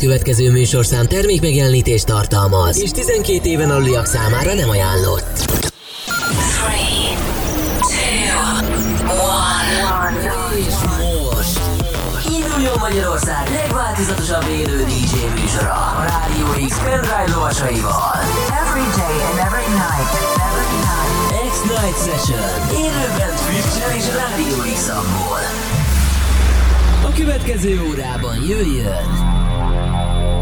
következő műsorszám termék megjelenítést tartalmaz, és 12 éven aluliak számára nem ajánlott. 3, 2, 1. És most induljon Magyarország legváltozatosabb élő DJ műsora a Rádió X pendrive lovasaival. Every day and every night. Every night. X-Night Session. Élőben Twitch-en és Rádió X-amból. A következő órában jöjjön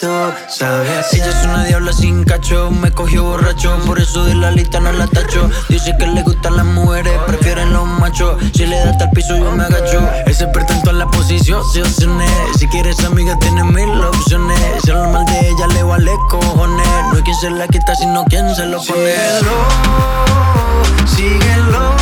tú sabes. Ella es una diabla sin cacho, me cogió borracho. Por eso de la lista no la tacho. Dice que le gustan las mujeres, prefieren los machos. Si le da hasta el piso, yo me agacho. Ese pretento en la posición, se opciones. Si quieres amiga, tienes mil opciones. Si habla mal de ella, le vale cojones. No hay quien se la quita, sino quien se lo pone. Síguelo, no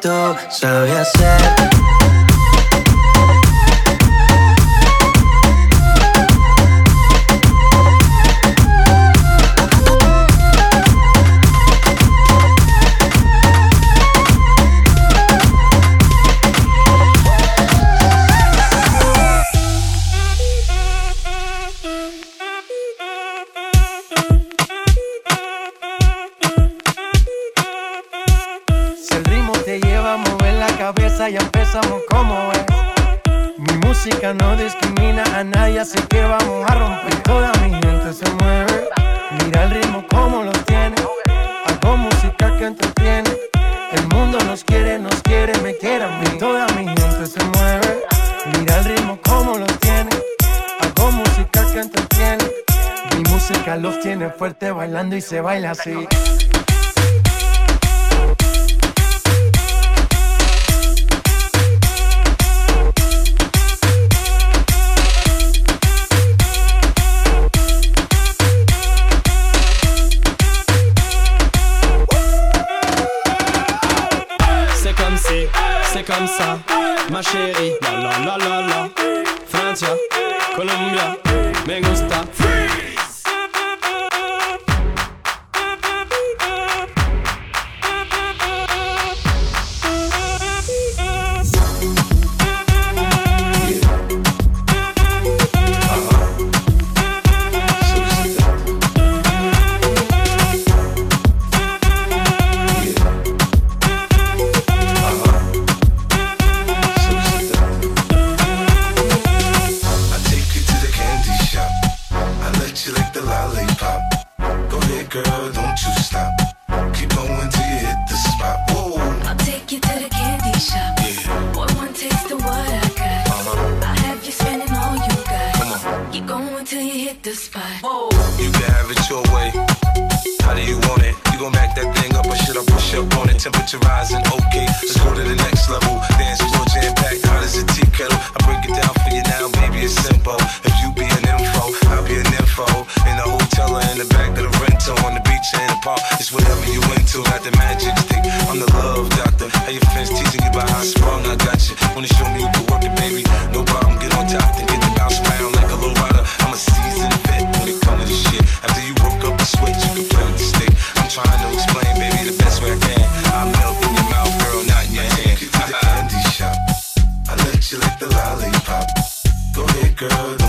Tú sabes hacer. Música los tiene fuerte bailando y se baila así. comme ça, ma chérie. La la la la la. Francia, Colombia, me gusta. girl.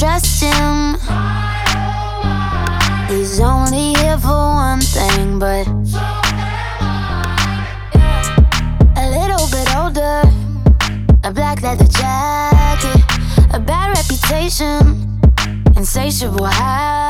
trust him. He's only here for one thing, but so a little bit older, a black leather jacket, a bad reputation, insatiable high.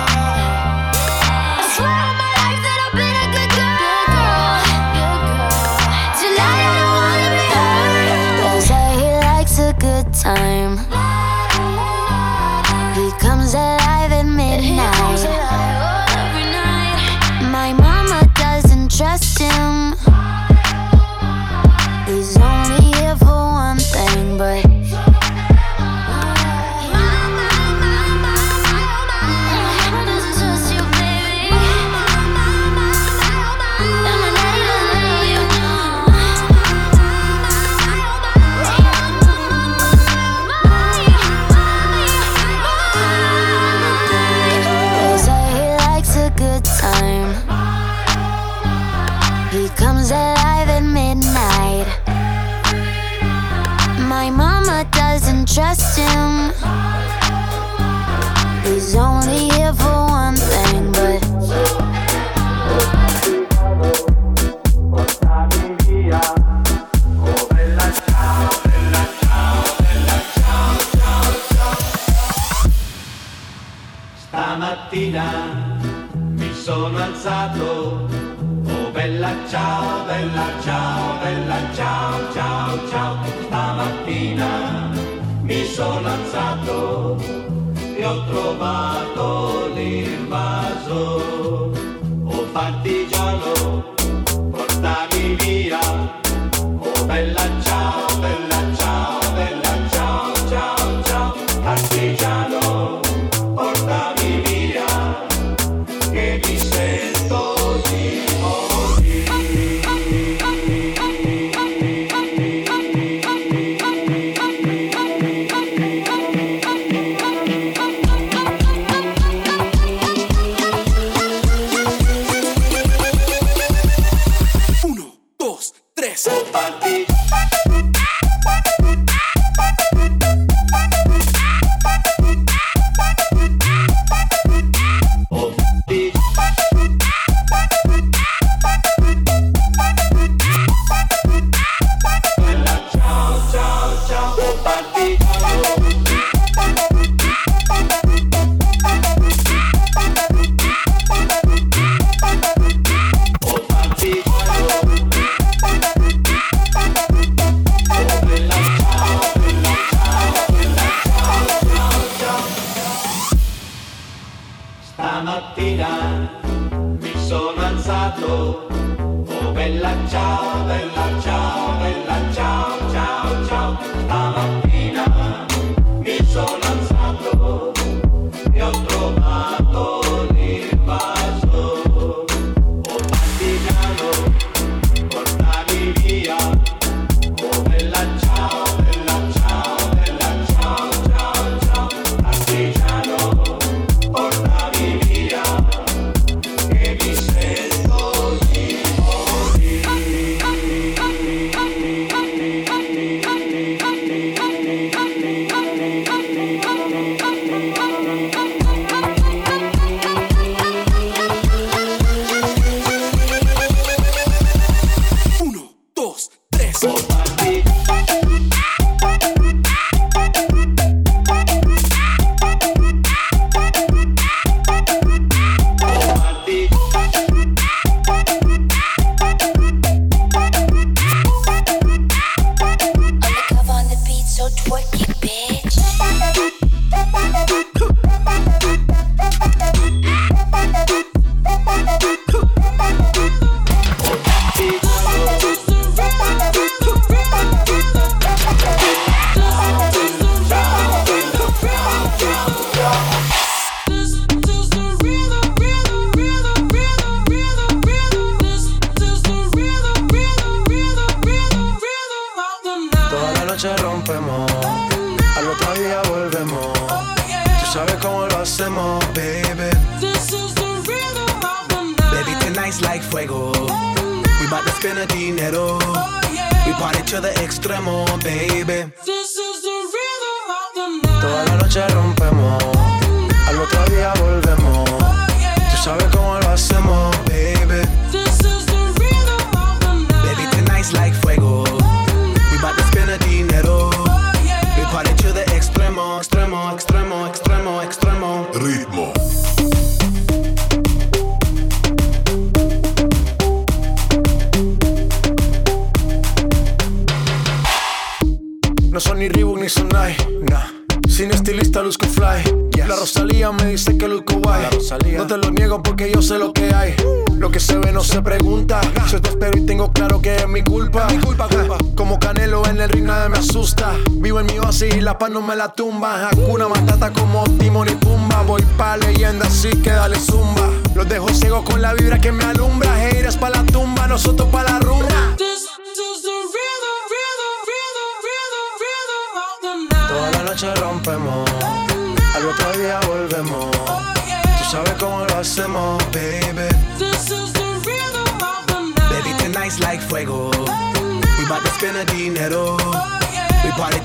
no me la tumban.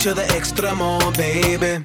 to the extremo, baby.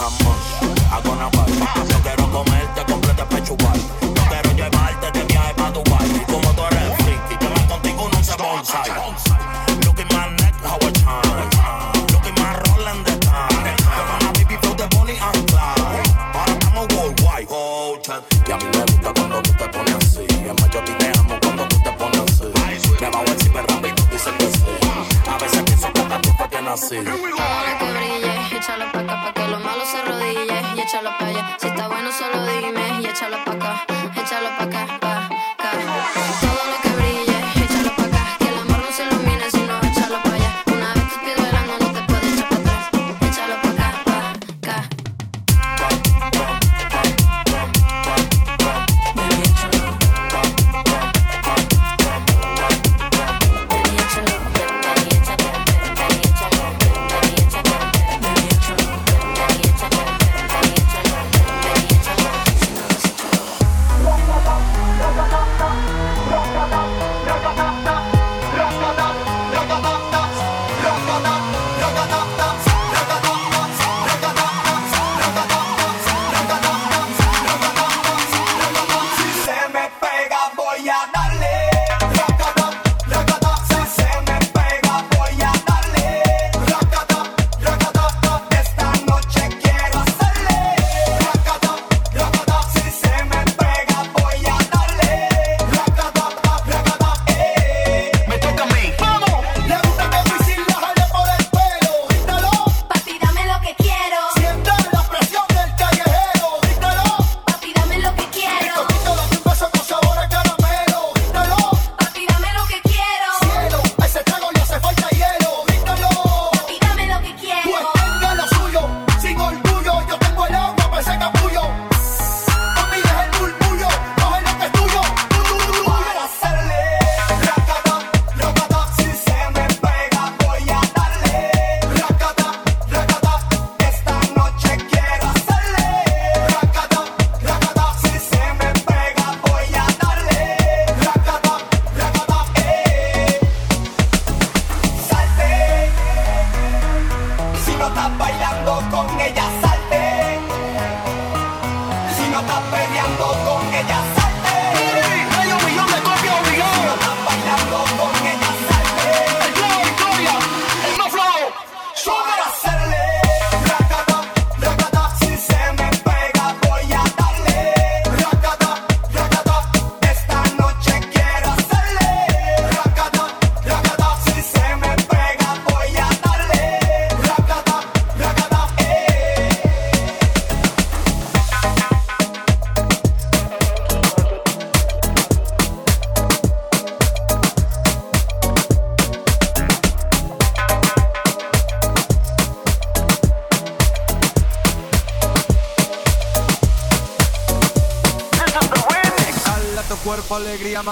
I'm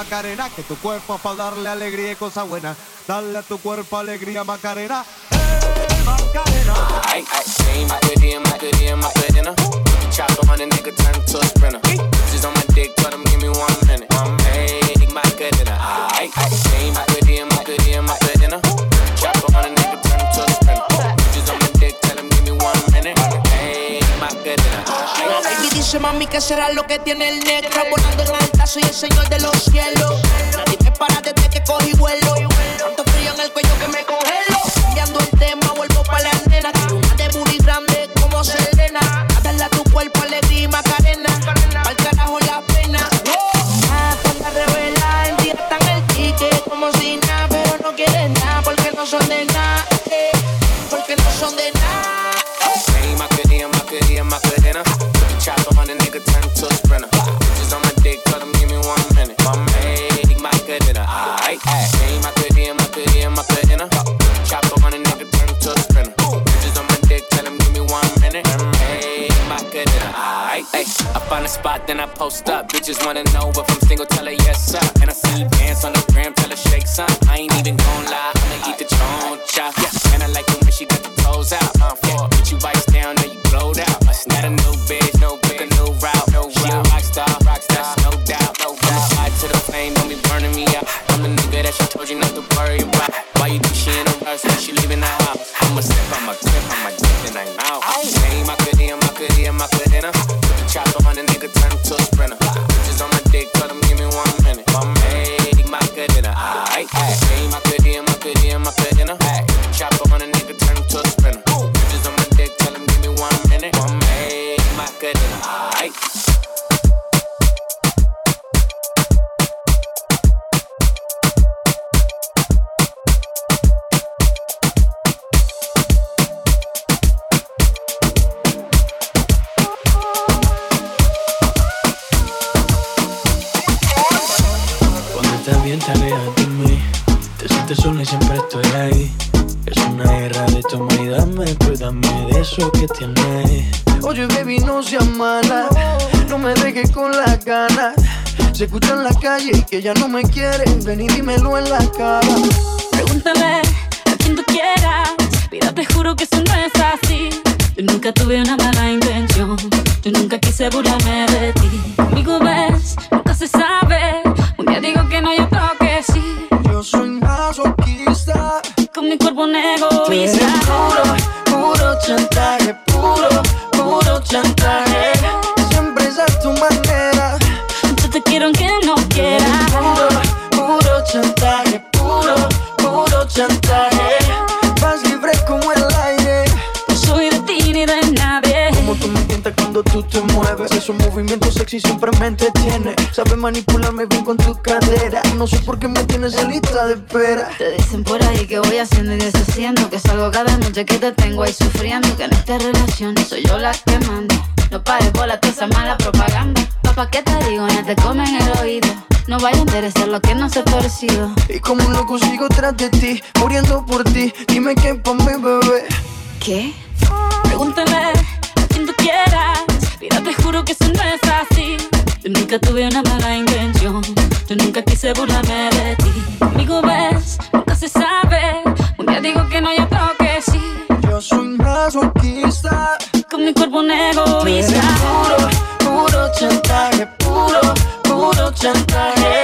Macarena, que tu cuerpo es para darle alegría y cosa buena. Dale a tu cuerpo alegría, Macarena. mami, ¿qué será lo que tiene el negro? Volando en alta, soy el señor de los cielos. Nadie me para desde que cogí vuelo. Tanto frío en el cuello que me congelo. Estoy ahí. Es una guerra de toma y dame, pues dame de eso que tienes. Oye, baby, no seas mala. No me dejes con las ganas. Se escucha en la calle que ya no me quieren. Ven y dímelo en la cara. Pregúntale a quien tú quieras. Mira, te juro que eso no es así. Yo nunca tuve una mala intención. Yo nunca quise burlarme de ti. Conmigo ves, nunca se sabe. Un día digo que no, y otro que sí. Yo soy masoquista. Con mi cuerpo un egoísta. Puro, puro chantaje. Puro, puro chantaje. Esos movimientos sexy siempre me entretiene. Sabes manipularme bien con tu cadera. No sé por qué me tienes en lista de espera. Te dicen por ahí que voy haciendo y deshaciendo. Que salgo cada noche que te tengo ahí sufriendo. Que en esta relación soy yo la que manda. No pares bola toda esa mala propaganda. Papá, ¿qué te digo? No te comen el oído. No vaya a interesar lo que no se ha torcido. Y como un loco sigo tras de ti, muriendo por ti. Dime qué pa' mi bebé. ¿Qué? Pregúntale a quien tú quieras. Mira, te juro que eso no es así. Yo nunca tuve una mala intención. Yo nunca quise burlarme de ti. Conmigo ves, nunca se sabe. Un día digo que no, y otro que sí. Yo soy masoquista. Con mi cuerpo un egoísta. puro, puro chantaje. Puro, puro chantaje.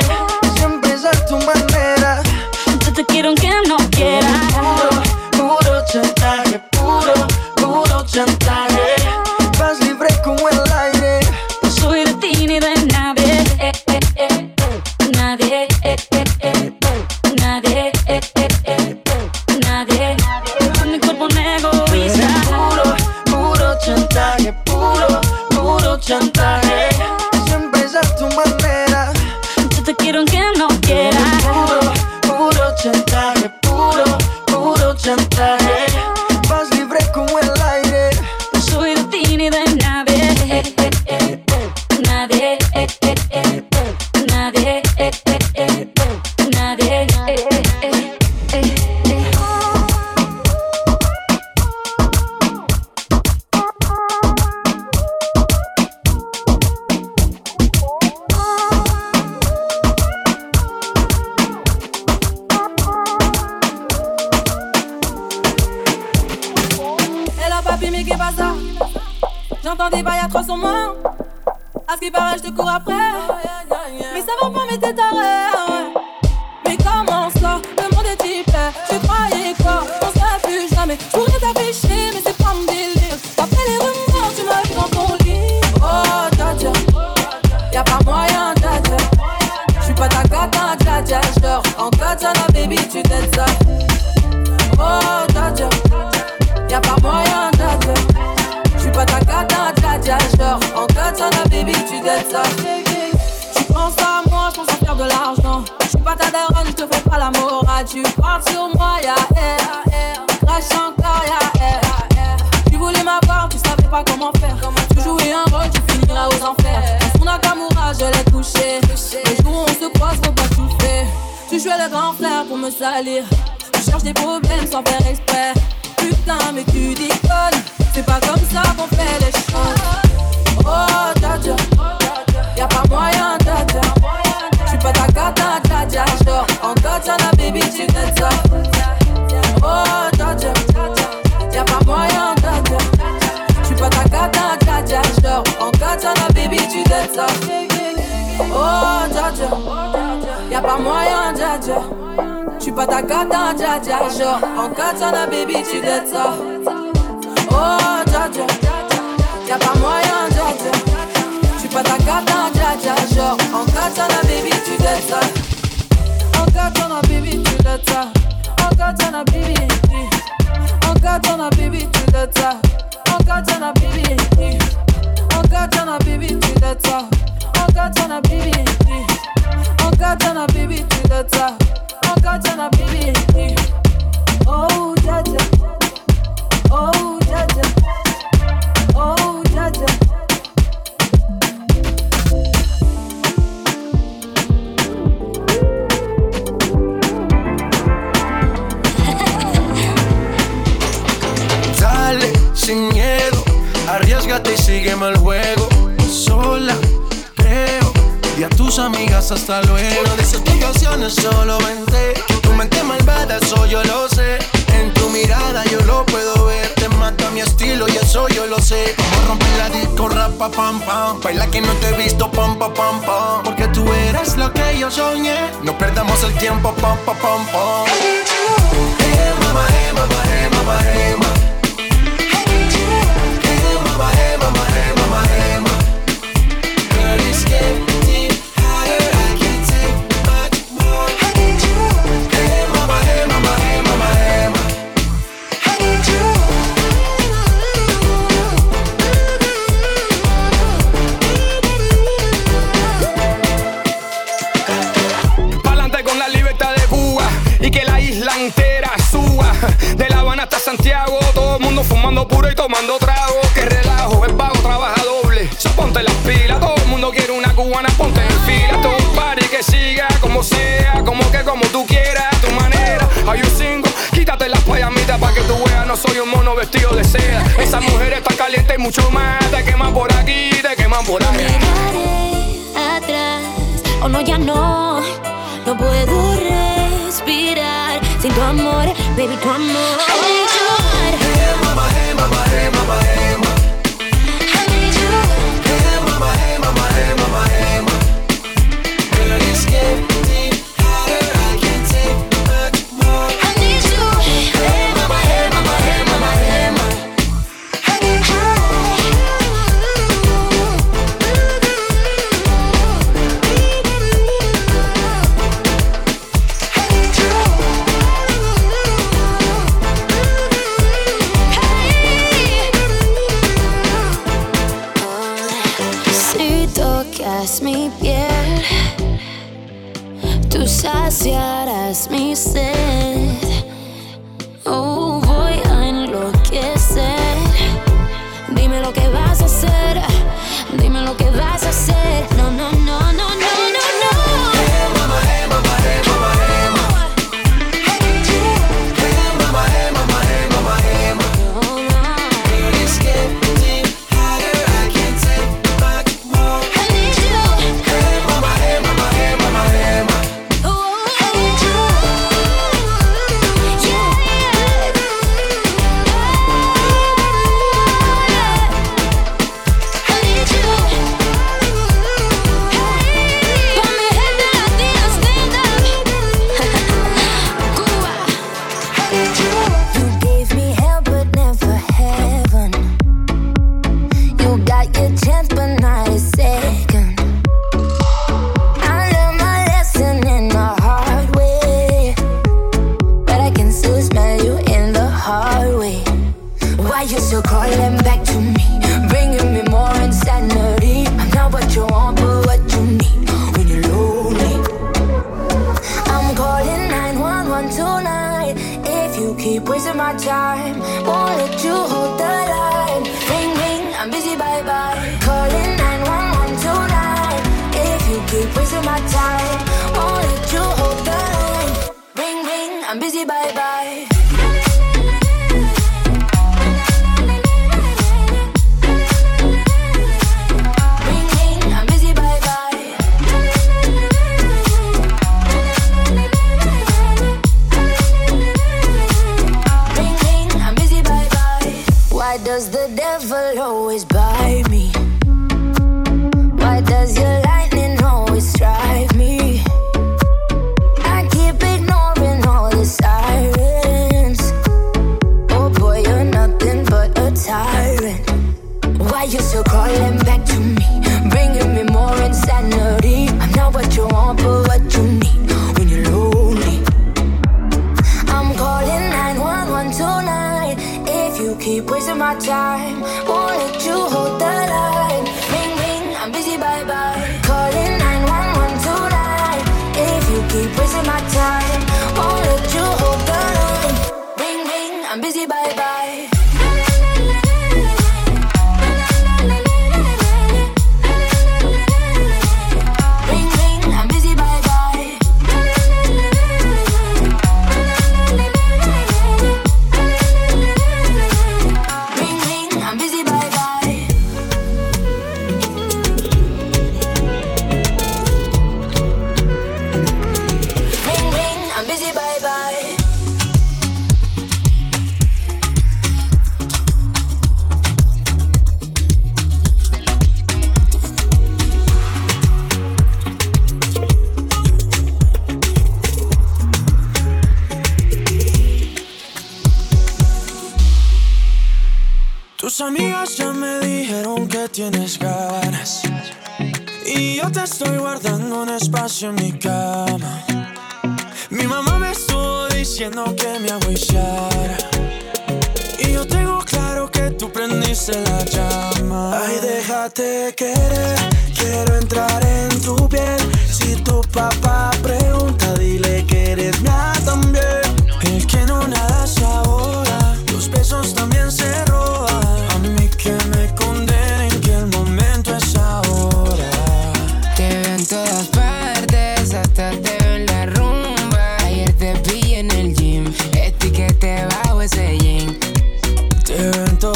Tu jouais le grand frère pour me salir. Tu cherches des problèmes sans faire exprès. Putain, mais tu déconnes. C'est pas comme ça qu'on fait les choses. Oh, dja dja. Y'a pas moyen, dja dja. J'suis pas ta cata, dja dja. J'dors en katana, baby, tu t'aides ça. Oh, dja dja. Y'a pas moyen, dja dja. J'suis pas ta cata, dja dja. J'dors en katana, baby, tu t'aides ça. Oh, dja dja. Y'a pas moyen, dja dja. J'suis pas ta cata, dja dja. Genre en katana, baby, tu t'aides ça. Oh, dja dja. Y'a pas moyen, dja dja. J'suis pas ta cata, dja dja. Genre en katana, baby, tu t'aides ça. En katana, baby, tu t'aides ça. En katana, baby. En katana, baby, tu t'aides ça. En katana, baby. En katana, baby, tu t'aides ça. En katana, baby. Mkacha na bibi tudata Mkacha oh, na bibi Oh jaja. Oh jaja. Oh jaja. Dale sin miedo. Arriesgate y sígueme el juego. Sola creo. Y a tus amigas hasta luego. No dices canciones, solo vente. Tu mente malvada, eso yo lo sé. En tu mirada yo lo puedo ver. Te mata mi estilo y eso yo lo sé. Como romper la disco, rapa, pam, pam. Baila que no te he visto, pam, pam, pam, Porque tú eres lo que yo soñé. No perdamos el tiempo, pam, pam, pam, pam. Hey, mamá, hey, mamá, hey, mamá, hey. baby, come on.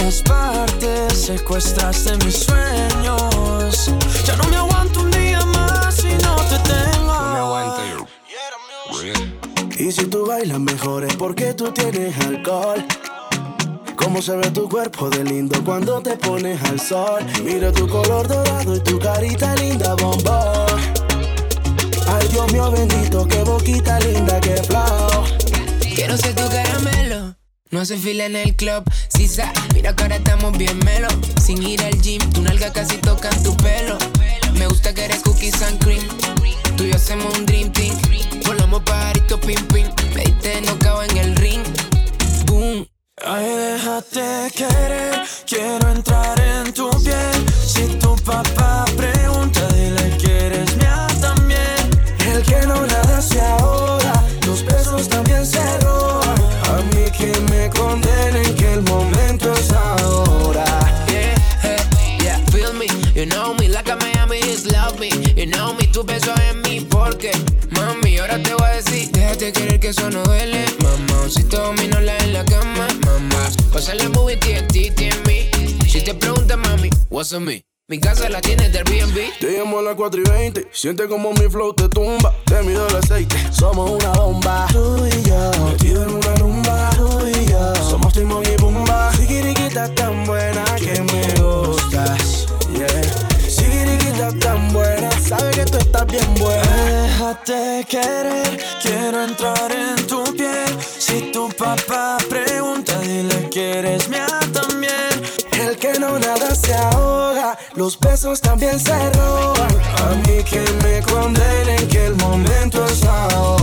Todas partes, secuestraste mis sueños. Ya no me aguanto un día más si no te tengo. No me aguanto Y si tú bailas mejor es porque tú tienes alcohol. Cómo se ve tu cuerpo de lindo cuando te pones al sol. Mira tu color dorado y tu carita linda, bombón. Ay, Dios mío bendito, qué boquita linda, qué flow. Quiero ser tu caramelo. No hace fila en el club, sisa. Mira que ahora estamos bien melo. Sin ir al gym, tu nalga casi toca tu pelo. Me gusta que eres cookies and cream. Tú y yo hacemos un dream team. Volamos pajarito pim pim. Me diste no en el ring. Boom. Ay, déjate querer, quiero entrar en tu piel. Si tu papá pregunta, dile que eres mía también. El que no nada se ahoga, los besos también se roban. Me condenen que el momento es ahora. Yeah, hey, yeah, feel me. You know me, like a Miami is love me. You know me, tu beso en mí, porque mami, ahora te voy a decir, déjate querer que eso no duele, mamá. Si domino la en la cama, mamá. Pásale movie TNT en mí. Si te preguntas, mami, what's on me? Mi casa la tienes del Airbnb. Te llamo a las 4 y 20. Siente como mi flow te tumba. Te mido el aceite. Somos una bomba. Tú y yo. Metido en una rumba. Tú Timón y Pumba. Sigiriquita tan buena que me gustas. Yeah. Sigiriquita tan buena. Sabe que tú estás bien buena. Déjate querer, quiero entrar en tu piel. Si tu papá pregunta, dile que eres mía también. El que no nada se ahoga, los besos también se roban. A mí que me condenen que el momento es ahora.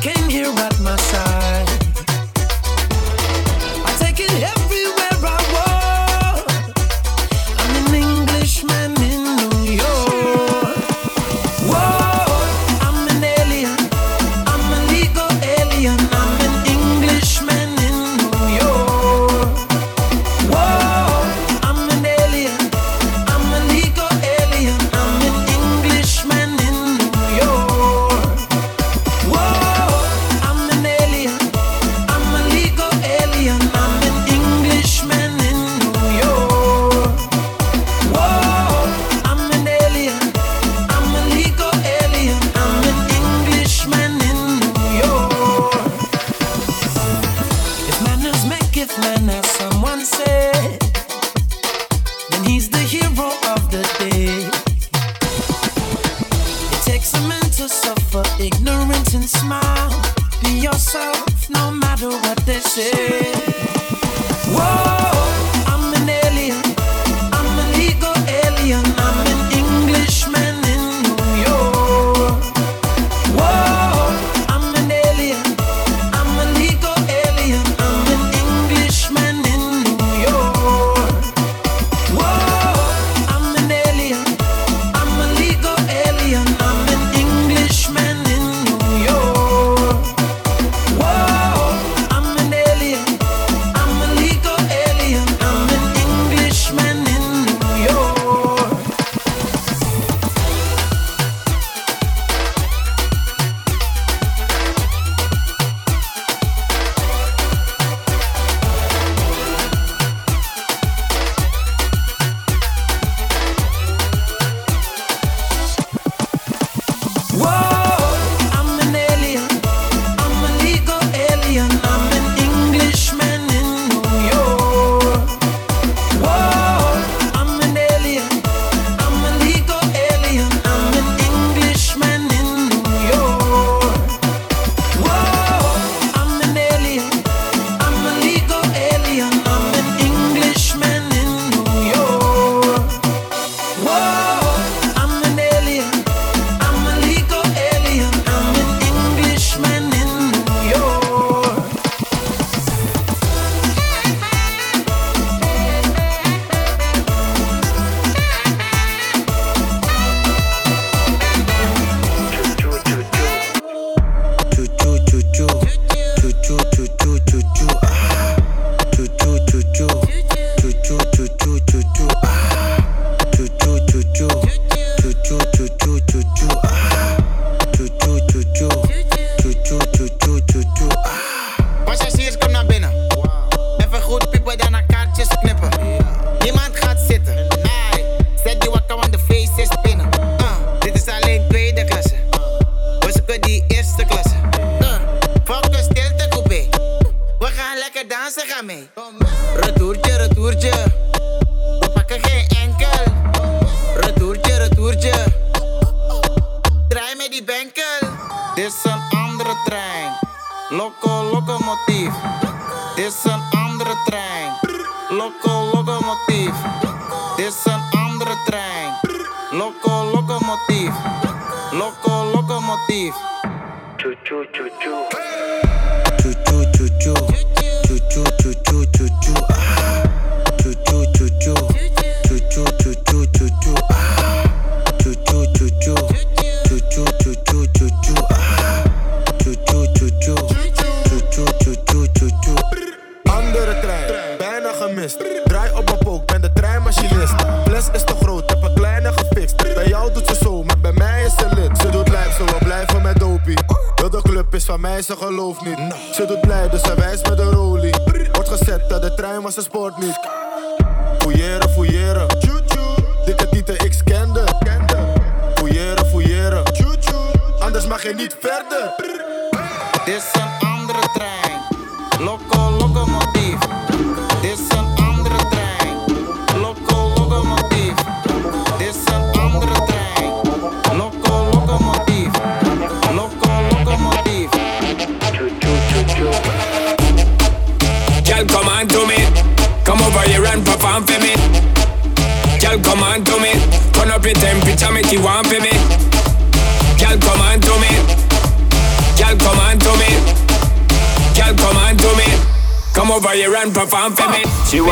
Came here at my side.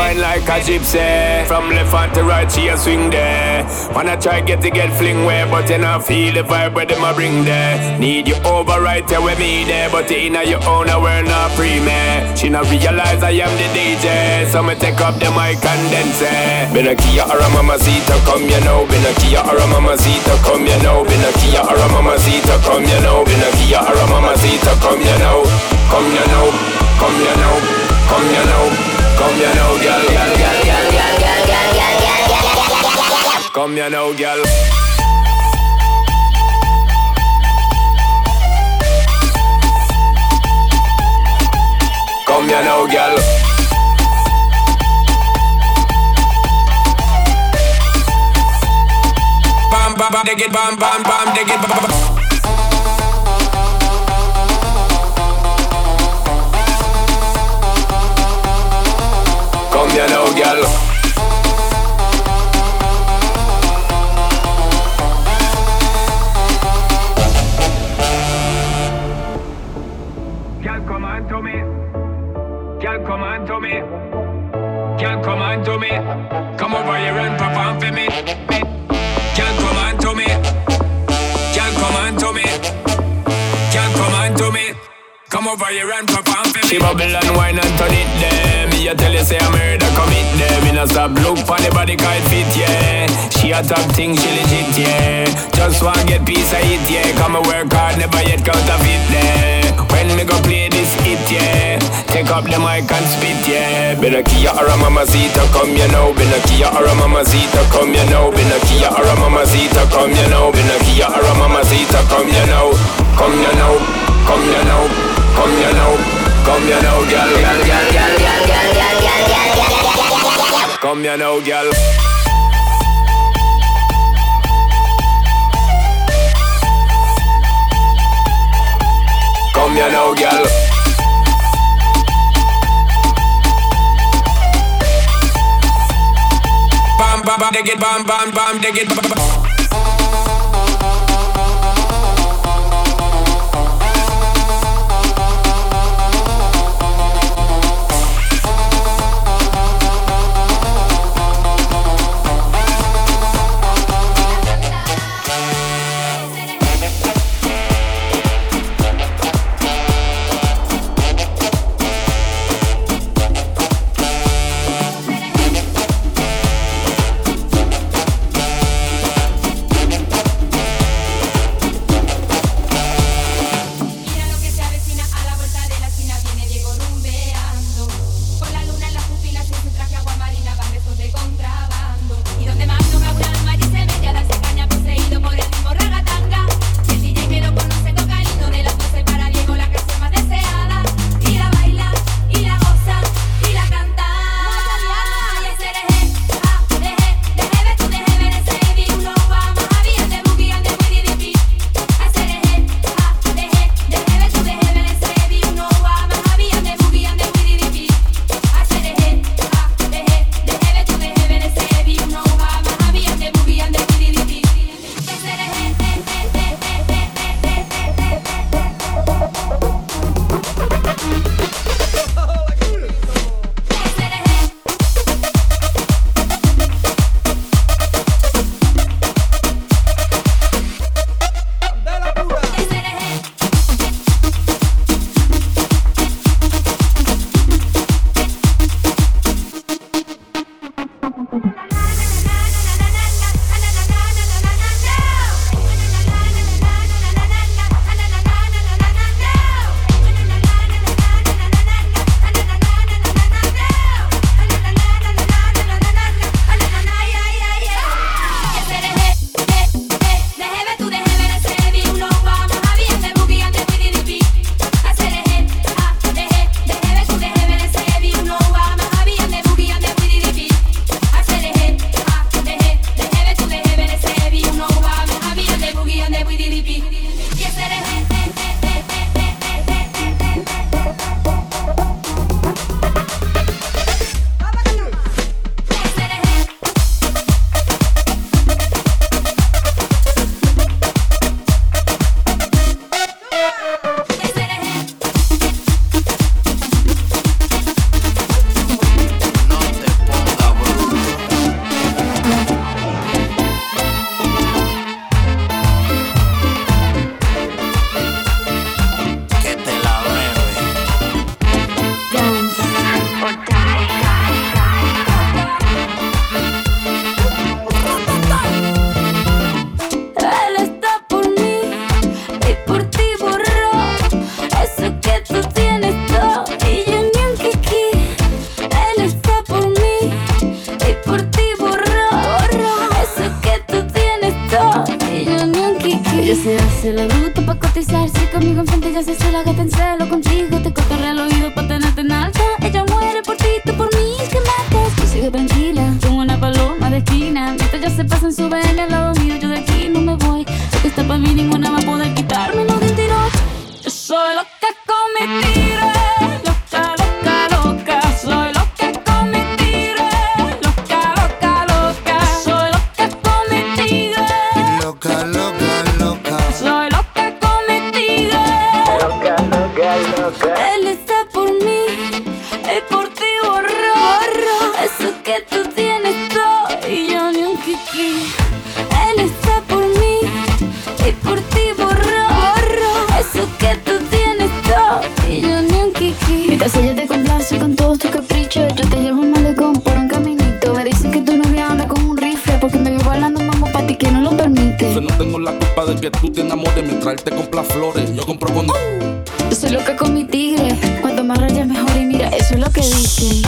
Whine like a gypsy. From left hand to right, she a swing there. Wanna try get to get fling way, but you not feel the vibe where them a bring there. Need you over right there with me there, but you inna your own, we're not pre me. She not realize I am the DJ, so me take up the mic and say, Been a Kia or a Mamacita, come you know. Been a Kia or a Mamacita, come you know. Been a Kia or a Mamacita, come you know. Been a Kia or a Mamacita, come you know. Come you know, come you know, come you know, come you know, Kom igjen nå, gal. Kom igjen nå, gal. Kom igjen nå, gal. Bam, bam, bam, dig it, bam, bam, bam, dig it, bam, bam. Me. Come on to me. Come on to me. Come over here and perform for me. Girl, come on to me. Girl, come on to me. Girl, come on to me. Come over here and perform for me. She bubble and wine and turn it there. I tell you say I'm murder commit there. Me not stop look for the body can't fit yeah. She a top thing, she legit yeah. Just want get piece of it yeah. Come and work hard, never yet counterfeit there. When me go play this hit yeah. Take up the mic and spit yeah. Been a Kia or a Mamacita, come you know. Been a Kia or a Mamacita, come you know. Been a Kia or a Mamacita, come you know. Been a Kia or a Mamacita, come you know. Come you know, come you know, come you know, Come ya now, gal, gal, gal, gal, gal, gal, gal, gal, gal, gal, gal. Kom igjen gal. Kom igjen nå, gal. Bam, bam, bam, dig it, bam, bam, bam, dig it, bam, bam. que tú te enamores mientras él te compra flores. Yo compro cuando. Yo soy loca con mi tigre. Cuanto más rayas mejor. Y mira, eso es lo que dicen.